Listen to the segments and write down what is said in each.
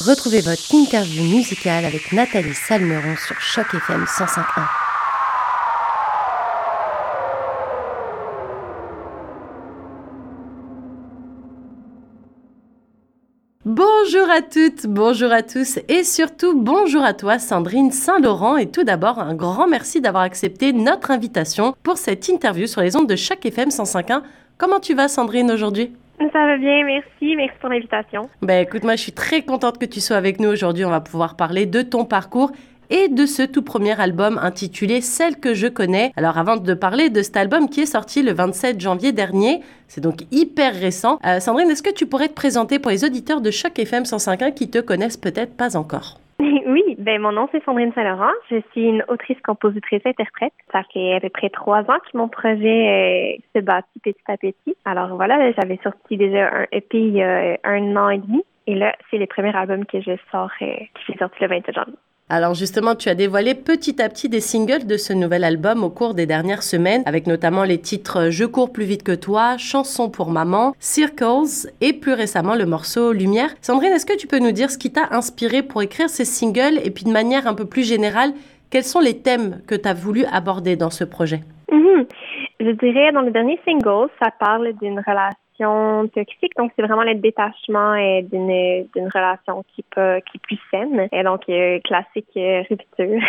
Retrouvez votre interview musicale avec Nathalie Salmeron sur Choc FM 105.1. Bonjour à toutes, bonjour à tous et surtout bonjour à toi Sandrine Saint-Laurent et tout d'abord un grand merci d'avoir accepté notre invitation pour cette interview sur les ondes de Choc FM 105.1. Comment tu vas Sandrine aujourd'hui? Ça va bien, merci. Merci pour l'invitation. Ben écoute, moi je suis très contente que tu sois avec nous aujourd'hui. On va pouvoir parler de ton parcours et de ce tout premier album intitulé Celle que je connais. Alors avant de parler de cet album qui est sorti le 27 janvier dernier, c'est donc hyper récent. Euh, Sandrine, est-ce que tu pourrais te présenter pour les auditeurs de Choc FM 105.1 qui te connaissent peut-être pas encore? Oui, ben mon nom c'est Sandrine Saint-Laurent. Je suis une autrice, compositrice, interprète. Ça fait à peu près trois ans que mon projet euh, se bâtit petit à petit. Alors voilà, j'avais sorti déjà un EP il y a un an et demi. Et là, c'est le premier album que je sors, euh, qui est sorti le 27 janvier. Alors justement, tu as dévoilé petit à petit des singles de ce nouvel album au cours des dernières semaines, avec notamment les titres Je cours plus vite que toi, Chanson pour maman, Circles et plus récemment le morceau Lumière. Sandrine, est-ce que tu peux nous dire ce qui t'a inspiré pour écrire ces singles et puis de manière un peu plus générale, quels sont les thèmes que tu as voulu aborder dans ce projet? Mhm. Je dirais, dans le dernier single, ça parle d'une relation toxique. Donc, c'est vraiment le détachement euh, d'une d'une relation qui peut qui plus saine. Et donc, euh, classique euh, rupture,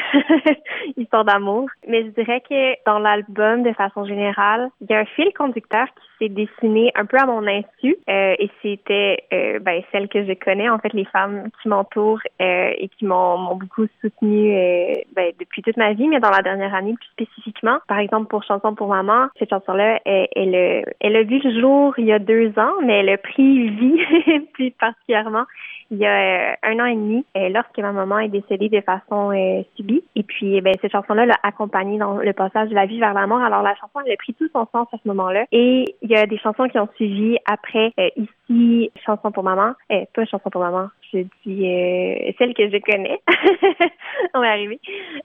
histoire d'amour. Mais je dirais que dans l'album, de façon générale, il y a un fil conducteur qui s'est dessiné un peu à mon insu. et c'était ben, celle que je connais, en fait, les femmes qui m'entourent et qui m'ont beaucoup soutenue ben, depuis toute ma vie, mais dans la dernière année plus spécifiquement. Par exemple, pour Chanson pour maman, cette chanson-là, elle, elle a vu le jour il y a deux ans, mais le prix vie plus particulièrement il y a euh, un an et demi, euh, lorsque ma maman est décédée de façon euh, subie. Et puis, eh ben, cette chanson-là l'a accompagnée dans le passage de la vie vers la mort. Alors, la chanson, elle a pris tout son sens à ce moment-là. Et il y a des chansons qui ont suivi après, ici, Chanson pour maman, pas Chanson pour maman, je dis celle que je connais. On va arriver.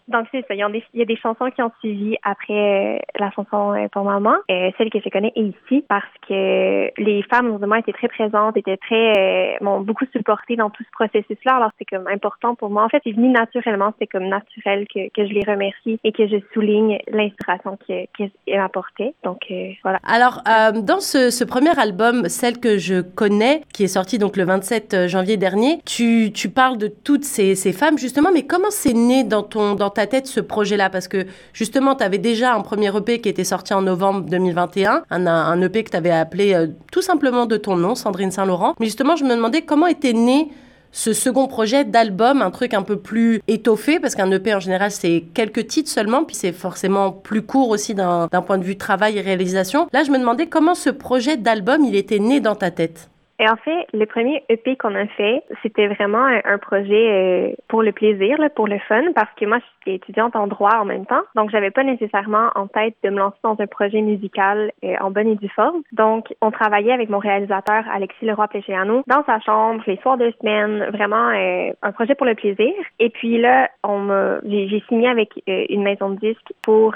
Donc, c'est ça. Il y, a des, il y, a des, chansons qui ont suivi après la chanson pour maman, celle que je connais, et ici, parce que les femmes, évidemment, étaient très présentes, étaient très, m'ont beaucoup supporté dans tout ce processus-là. Alors, c'est comme important pour moi. En fait, c'est venu naturellement. C'est comme naturel que, que je les remercie et que je souligne l'inspiration qu'elle m'apportait. Donc, euh, voilà. Alors, euh, dans ce, premier album, celle que je connais, qui est sorti donc le 27 janvier dernier, tu, tu parles de toutes ces, ces femmes, justement, mais comment c'est né dans, ton, dans ta tête ce projet-là? Parce que, justement, tu avais déjà un premier EP qui était sorti en novembre 2021, un, un EP que tu avais appelé euh, tout simplement de ton nom, Sandrine Saint-Laurent. Mais justement, je me demandais comment était né ce second projet d'album, un truc un peu plus étoffé, parce qu'un EP en général c'est quelques titres seulement, puis c'est forcément plus court aussi d'un point de vue travail et réalisation. Là, je me demandais comment ce projet d'album, il était né dans ta tête? Et en fait, le premier EP qu'on a fait, c'était vraiment un, projet euh, pour le plaisir, là, pour le fun, parce que moi, je suis étudiante en droit en même temps, donc j'avais pas nécessairement en tête de me lancer dans un projet musical euh, en bonne et due forme. Donc, on travaillait avec mon réalisateur Alexis Leroy Pléchiano dans sa chambre les soirs de semaine, vraiment euh, un projet pour le plaisir. Et puis là, on j'ai signé avec une maison de disques pour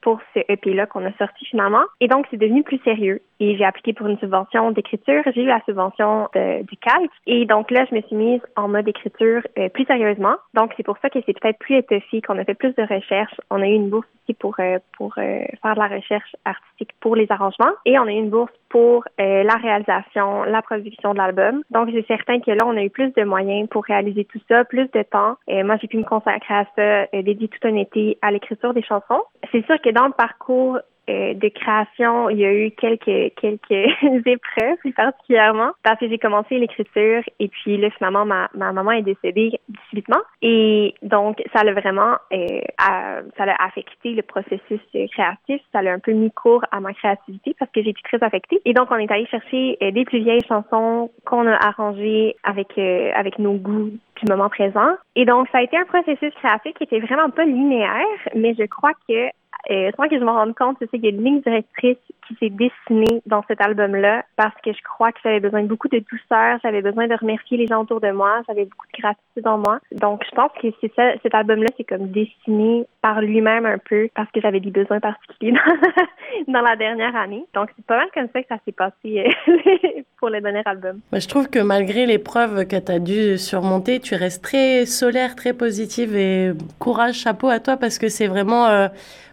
pour ce EP-là qu'on a sorti finalement. Et donc, c'est devenu plus sérieux. Et j'ai appliqué pour une subvention d'écriture. J'ai eu la subvention du calque. Et donc là, je me suis mise en mode écriture euh, plus sérieusement. Donc c'est pour ça que c'est peut-être plus étoffé, qu'on a fait plus de recherches. On a eu une bourse ici pour euh, pour euh, faire de la recherche artistique pour les arrangements et on a eu une bourse pour la réalisation, la production de l'album. Donc c'est certain que là, on a eu plus de moyens pour réaliser tout ça, plus de temps. Et moi, j'ai pu me consacrer à ça, dédier tout un été à l'écriture des chansons. C'est sûr que dans le parcours euh, de création, il y a eu quelques quelques épreuves particulièrement. Parce que j'ai commencé l'écriture et puis là finalement ma, ma maman est décédée subitement. Et donc ça l'a vraiment euh, ça l'a affecté le processus créatif, ça l'a un peu mis court à ma créativité parce que été très affectée. Et donc on est allé chercher euh, des plus vieilles chansons qu'on a arrangées avec avec nos goûts du moment présent. Et donc ça a été un processus créatif qui était vraiment pas linéaire mais je crois que euh, sans que je me rende compte, c'est qu'il y a une ligne directrice qui s'est dessinée dans cet album-là parce que je crois que j'avais besoin de beaucoup de douceur, j'avais besoin de remercier les gens autour de moi, j'avais beaucoup de gratitude en moi. Donc, je pense que c'est ça, cet album-là, c'est comme dessiné par lui-même un peu parce que j'avais des besoins particuliers dans, la dernière année. Donc, c'est pas mal comme ça que ça s'est passé euh, pour le dernier album. je trouve que malgré l'épreuve que tu as dû surmonter, tu restes très solaire, très positive et courage, chapeau à toi parce que c'est vraiment, euh,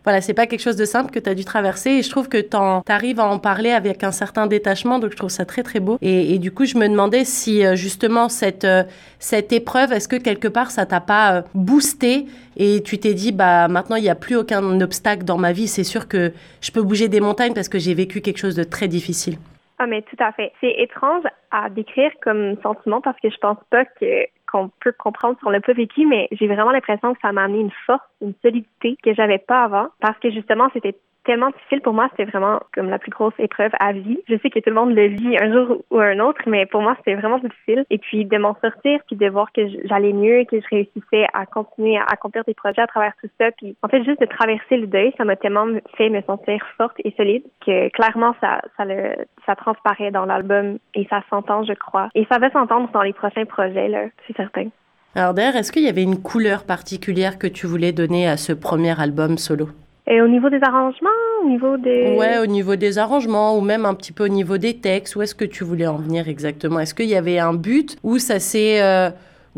voilà, c'est pas quelque chose de simple que tu as dû traverser et je trouve que tu arrives à en parler avec un certain détachement, donc je trouve ça très très beau. Et, du coup, je me demandais si euh, justement cette, euh, cette épreuve, est-ce que quelque part ça t'a pas boosté et tu t'es dit, bah maintenant il n'y a plus aucun obstacle dans ma vie, c'est sûr que je peux bouger des montagnes parce que j'ai vécu quelque chose de très difficile. Ah, mais tout à fait. C'est étrange à décrire comme sentiment parce que je pense pas que qu'on peut comprendre si on l'a pas vécu, mais j'ai vraiment l'impression que ça m'a amené une force, une solidité que j'avais pas avant. Parce que justement c'était tellement difficile pour moi, c'était vraiment comme la plus grosse épreuve à vie. Je sais que tout le monde le vit un jour ou un autre, mais pour moi, c'était vraiment difficile. Et puis de m'en sortir, puis de voir que j'allais mieux, que je réussissais à continuer à accomplir des projets à travers tout ça, puis en fait juste de traverser le deuil, ça m'a tellement fait me sentir forte et solide que clairement ça ça le ça transparaît dans l'album et ça s'entend, je crois. Et ça va s'entendre dans les prochains projets là, c'est certain. D'ailleurs, est-ce qu'il y avait une couleur particulière que tu voulais donner à ce premier album solo? Et au niveau des arrangements, au niveau des... Ouais, au niveau des arrangements ou même un petit peu au niveau des textes, où est-ce que tu voulais en venir exactement? Est-ce qu'il y avait un but ou ça s'est euh,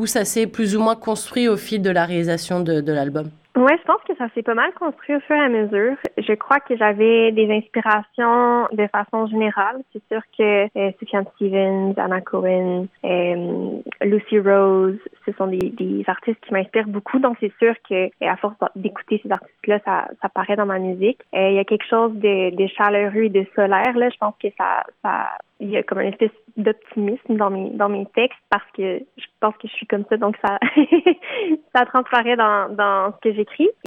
s'est plus ou moins construit au fil de la réalisation de l'album? Ouais, je pense que ça s'est pas mal construit au fur et à mesure. Je crois que j'avais des inspirations de façon générale. C'est sûr que euh, Stevens, Anna Cohen, euh, Lucy Rose, ce sont des, artistes qui m'inspirent beaucoup. Donc c'est sûr que à force d'écouter ces artistes-là, ça, ça paraît dans ma musique. Euh, il y a quelque chose de, de chaleureux et de solaire là. Je pense que ça, il y a comme une espèce d'optimisme dans mes dans mes textes parce que je pense que je suis comme ça donc ça ça transparaît dans dans ce que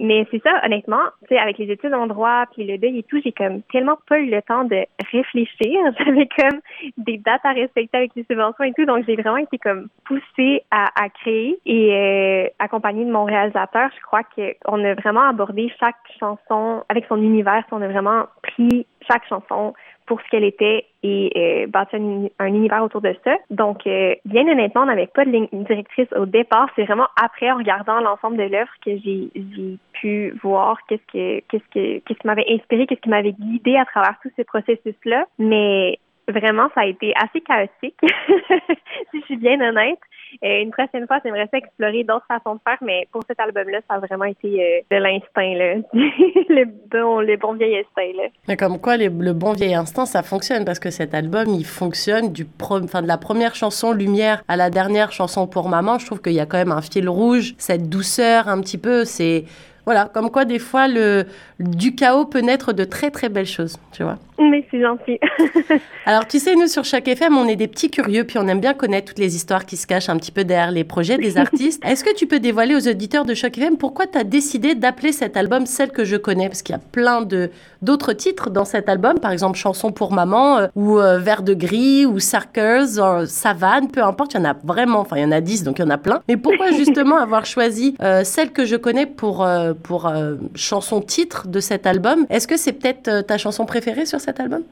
mais c'est ça honnêtement tu sais avec les études en droit puis le deuil et tout j'ai comme tellement pas eu le temps de réfléchir. J'avais comme des dates à respecter avec les subventions et tout. Donc j'ai vraiment été comme poussée à, créer et euh, accompagnée de mon réalisateur. Je crois que on a vraiment abordé chaque chanson avec son univers on a vraiment pris chaque chanson pour ce qu'elle était et euh, bâtir un, univers autour de ça. Donc, euh, bien honnêtement, on n'avait pas de directrice au départ. C'est vraiment après, en regardant l'ensemble de l'œuvre, que j'ai pu voir qu'est-ce que qu'est-ce que qu'est-ce qui m'avait inspiré, qu'est-ce qui m'avait guidé à travers tout ce processus-là. Mais vraiment, ça a été assez chaotique, si je suis bien honnête. Euh, une prochaine fois, j'aimerais ça explorer d'autres façons de faire, mais pour cet album-là, ça a vraiment été euh, de l'instinct, là. le bon, le bon vieil instinct, là. Mais comme quoi, le bon vieil instinct, ça fonctionne parce que cet album, il fonctionne du enfin, de la première chanson Lumière à la dernière chanson pour maman. Je trouve qu'il y a quand même un fil rouge, cette douceur un petit peu. C'est voilà, comme quoi des fois le du chaos peut naître de très très belles choses, tu vois. Mais c'est gentil. Alors tu sais, nous sur chaque FM, on est des petits curieux, puis on aime bien connaître toutes les histoires qui se cachent un petit peu derrière les projets des artistes. Est-ce que tu peux dévoiler aux auditeurs de Choc FM pourquoi tu as décidé d'appeler cet album Celle que je connais? Parce qu'il y a plein de d'autres titres dans cet album, par exemple Chanson pour maman, euh, ou euh, Vert de gris, ou Circus, ou Savane, peu importe, il y en a vraiment, enfin il y en a dix, donc il y en a plein. Mais pourquoi justement avoir choisi euh, Celle que je connais pour pour euh, chanson titre de cet album. Est-ce que c'est peut-être euh, ta chanson préférée sur cet album?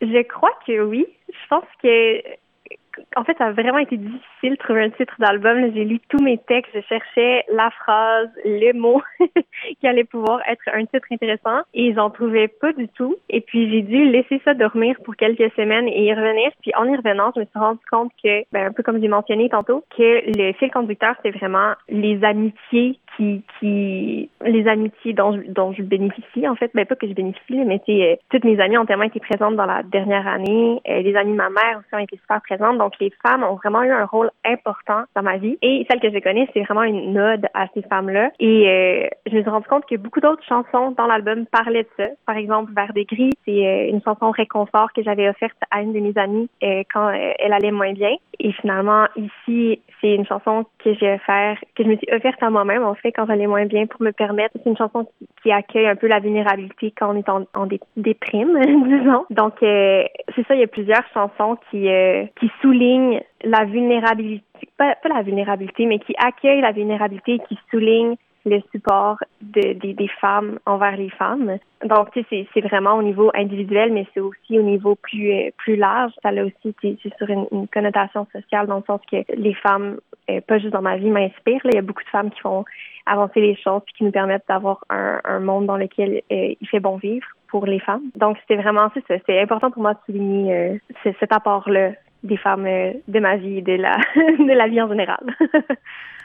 Je crois que oui. Je pense que en fait, ça a vraiment été difficile de trouver un titre d'album. J'ai lu tous mes textes, je cherchais la phrase, le mot qui allait pouvoir être un titre intéressant et j'en trouvais pas du tout. Et puis j'ai dû laisser ça dormir pour quelques semaines et y revenir. Puis en y revenant, je me suis rendu compte que, ben, un peu comme j'ai mentionné tantôt, que le fil conducteur, c'est vraiment les amitiés qui, qui les amitiés dont je, dont je bénéficie en fait, ben pas que je bénéficie, mais euh, toutes mes amies ont tellement été présentes dans la dernière année. Euh, les amies de ma mère aussi ont été super présentes. Donc les femmes ont vraiment eu un rôle important dans ma vie. Et celle que je connais, c'est vraiment une ode à ces femmes-là. Et euh, je me suis rendu compte que beaucoup d'autres chansons dans l'album parlaient de ça. Par exemple, Vers des gris, c'est euh, une chanson réconfort que j'avais offerte à une de mes amies euh, quand elle allait moins bien. Et finalement, ici, c'est une chanson que j'ai offert, que je me suis offerte à moi-même, en fait, quand j'allais moins bien pour me permettre. C'est une chanson qui, accueille un peu la vulnérabilité quand on est en, déprime, disons. Donc, c'est ça, il y a plusieurs chansons qui, qui soulignent la vulnérabilité, pas, pas la vulnérabilité, mais qui accueille la vulnérabilité et qui souligne le support de, des femmes envers les femmes. Donc, tu sais, c'est vraiment au niveau individuel, mais c'est aussi au niveau plus euh, plus large. Ça a aussi, c'est sur une, connotation sociale dans le sens que les femmes, euh, pas juste dans ma vie, m'inspirent. Il y a beaucoup de femmes qui font avancer les choses puis qui nous permettent d'avoir un, monde dans lequel euh, il fait bon vivre pour les femmes. Donc, c'était vraiment ça. C'est important pour moi de souligner cet apport-là des femmes de ma vie de la, de la vie en général.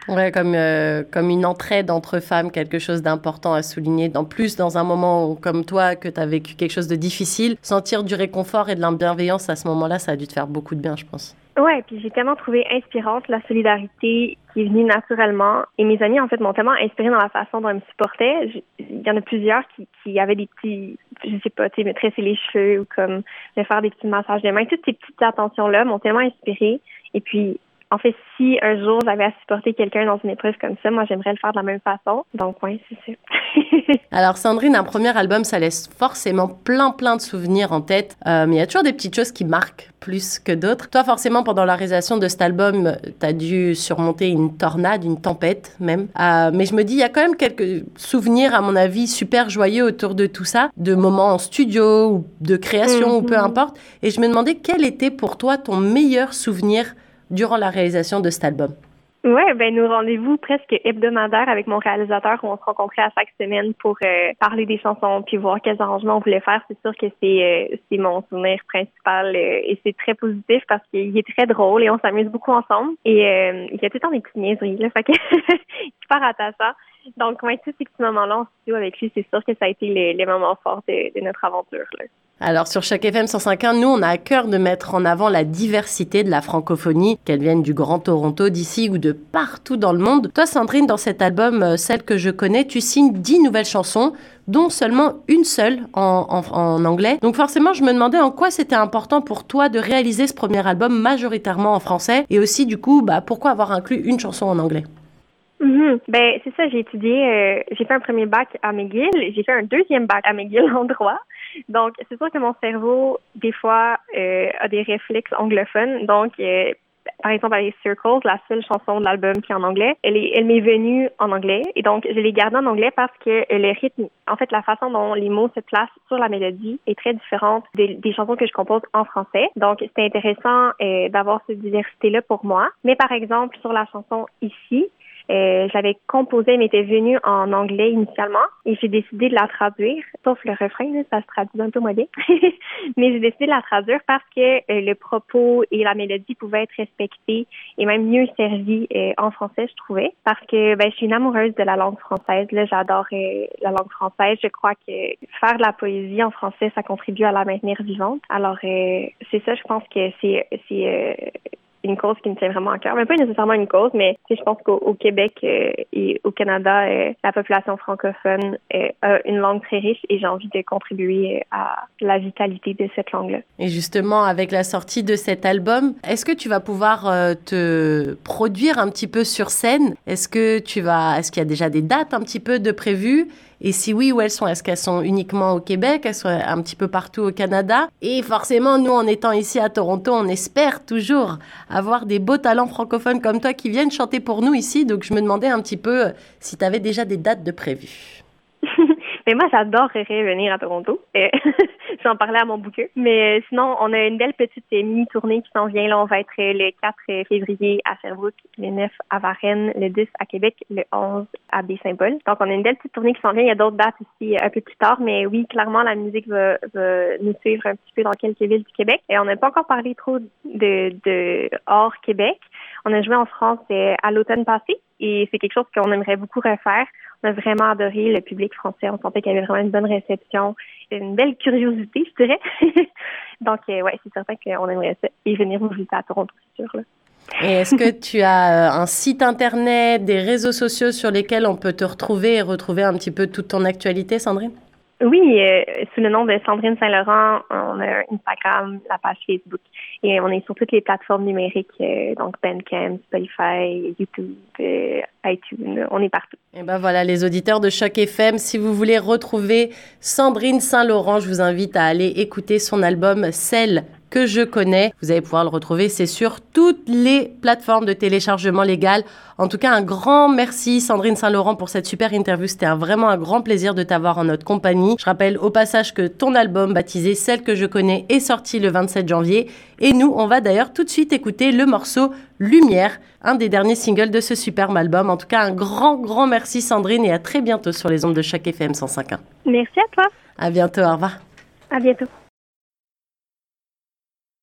Ouais, comme, euh, comme une entraide entre femmes, quelque chose d'important à souligner. En plus, dans un moment comme toi, que tu as vécu quelque chose de difficile, sentir du réconfort et de la bienveillance à ce moment-là, ça a dû te faire beaucoup de bien, je pense. Ouais, puis j'ai tellement trouvé inspirante la solidarité qui est venue naturellement. Et mes amis, en fait, m'ont tellement inspirée dans la façon dont elles me supportaient. Il y en a plusieurs qui, qui avaient des petits, je sais pas, tu sais, me tresser les cheveux ou comme me faire des petits massages de mains. Toutes ces petites attentions-là m'ont tellement inspirée. Et puis, en fait, si un jour j'avais à supporter quelqu'un dans une épreuve comme ça, moi j'aimerais le faire de la même façon. Donc oui, c'est ça. Alors Sandrine, un premier album, ça laisse forcément plein plein de souvenirs en tête, euh, mais il y a toujours des petites choses qui marquent plus que d'autres. Toi, forcément, pendant la réalisation de cet album, tu as dû surmonter une tornade, une tempête même. Euh, mais je me dis, il y a quand même quelques souvenirs, à mon avis, super joyeux autour de tout ça, de moments en studio ou de création ou peu mhm. importe. Et je me demandais quel était pour toi ton meilleur souvenir durant la réalisation de cet album? Oui, ben nous rendez-vous presque hebdomadaires avec mon réalisateur où on se rencontrait à chaque semaine pour euh, parler des chansons puis voir quels arrangements on voulait faire. C'est sûr que c'est euh, c'est mon souvenir principal euh, et c'est très positif parce qu'il est très drôle et on s'amuse beaucoup ensemble. Et il y a tout le temps des petites niaiseries là, fait que super attachant. Donc, ouais, tous ces petits moments-là en studio avec lui, c'est sûr que ça a été les, moments forts de, notre aventure. Alors sur chaque FM 105.1, nous on a à cœur de mettre en avant la diversité de la francophonie, qu'elle vienne du Grand Toronto, d'ici ou de partout dans le monde. Toi Sandrine, dans cet album, euh, celle que je connais, tu signes 10 nouvelles chansons, dont seulement une seule en, en, anglais. Donc forcément, je me demandais en quoi c'était important pour toi de réaliser ce premier album majoritairement en français, et aussi du coup, bah, pourquoi avoir inclus une chanson en anglais? Mm-hmm. Ben c'est ça, j'ai étudié, euh, j'ai fait un premier bac à McGill, j'ai fait un deuxième bac à McGill en droit. Donc, c'est sûr que mon cerveau, des fois, euh, a des réflexes anglophones. Donc, euh, par exemple, avec Circles, la seule chanson de l'album qui est en anglais, elle est, elle m'est venue en anglais. Et donc, je l'ai gardée en anglais parce que le rythme, en fait, la façon dont les mots se placent sur la mélodie est très différente des, chansons que je compose en français. Donc, c'était intéressant euh, d'avoir cette diversité-là pour moi. Mais par exemple, sur la chanson Ici, euh, je l'avais composée, mais était venue en anglais initialement et j'ai décidé de la traduire, sauf le refrain, ça se traduit un peu moins bien. mais j'ai décidé de la traduire parce que euh, le propos et la mélodie pouvaient être respectés et même mieux servis euh, en français, je trouvais. Parce que ben, je suis une amoureuse de la langue française. Là, j'adore la langue française. Je crois que faire de la poésie en français, ça contribue à la maintenir vivante. Alors, c'est ça, je pense que c'est une cause qui me tient vraiment à cœur. Mais pas nécessairement une cause, mais je pense qu'au Québec euh, et au Canada, euh, la population francophone euh, a une langue très riche et j'ai envie de contribuer à la vitalité de cette langue-là. Et justement, avec la sortie de cet album, est-ce que tu vas pouvoir te produire un petit peu sur scène? Est-ce que tu vas, est-ce qu'il y a déjà des dates un petit peu de prévues? Et si oui, où elles sont? Est-ce qu'elles sont uniquement au Québec? Elles sont un petit peu partout au Canada? Et forcément, nous, en étant ici à Toronto, on espère toujours avoir des beaux talents francophones comme toi qui viennent chanter pour nous ici. Donc, je me demandais un petit peu euh, si tu avais déjà des dates de prévues. Mais moi, j'adorerais venir à Toronto. J'en parlais à mon bouquet. Mais euh, sinon, on a une belle petite euh, mini-tournée qui s'en vient. Là, on va être euh, le 4 février à Sherbrooke, le 9 à Varennes, le 10 à Québec, le 11 à Baie-Saint-Paul. Donc, on a une belle petite tournée qui s'en vient. Il y a d'autres dates ici un peu plus tard. Mais oui, clairement, la musique va, va nous suivre un petit peu dans quelques villes du Québec. Et on n'a pas encore parlé trop de, de hors Québec. On a joué en France à l'automne passé et c'est quelque chose qu'on aimerait beaucoup refaire. On a vraiment adoré le public français. On sentait qu'il y avait vraiment une bonne réception, une belle curiosité, je dirais. Donc, euh, ouais, c'est certain qu'on aimerait ça et venir vous visiter à Toronto, c'est sûr. Et est-ce que tu as euh, un site internet, des réseaux sociaux sur lesquels on peut te retrouver et retrouver un petit peu toute ton actualité, Sandrine? Oui, euh, sous le nom de Sandrine Saint-Laurent, on a Instagram, la page Facebook et on est sur toutes les plateformes numériques, euh, donc Bandcamp, Spotify, YouTube, euh, iTunes, on est partout. Et ben voilà, les auditeurs de Choc FM, si vous voulez retrouver Sandrine Saint-Laurent, je vous invite à aller écouter son album Celle que je connais. Vous allez pouvoir le retrouver, c'est sur toutes les plateformes de téléchargement légal. En tout cas, un grand merci Sandrine Saint-Laurent pour cette super interview. C'était vraiment un grand plaisir de t'avoir en notre compagnie. Je rappelle au passage que ton album baptisé Celle que je connais est sorti le 27 janvier. Et nous, on va d'ailleurs tout de suite écouter le morceau Lumière, un des derniers singles de ce superbe album. En tout cas, un grand, grand merci Sandrine et à très bientôt sur les ondes de chaque FM 105.1. Merci à toi. À bientôt, au revoir. À bientôt.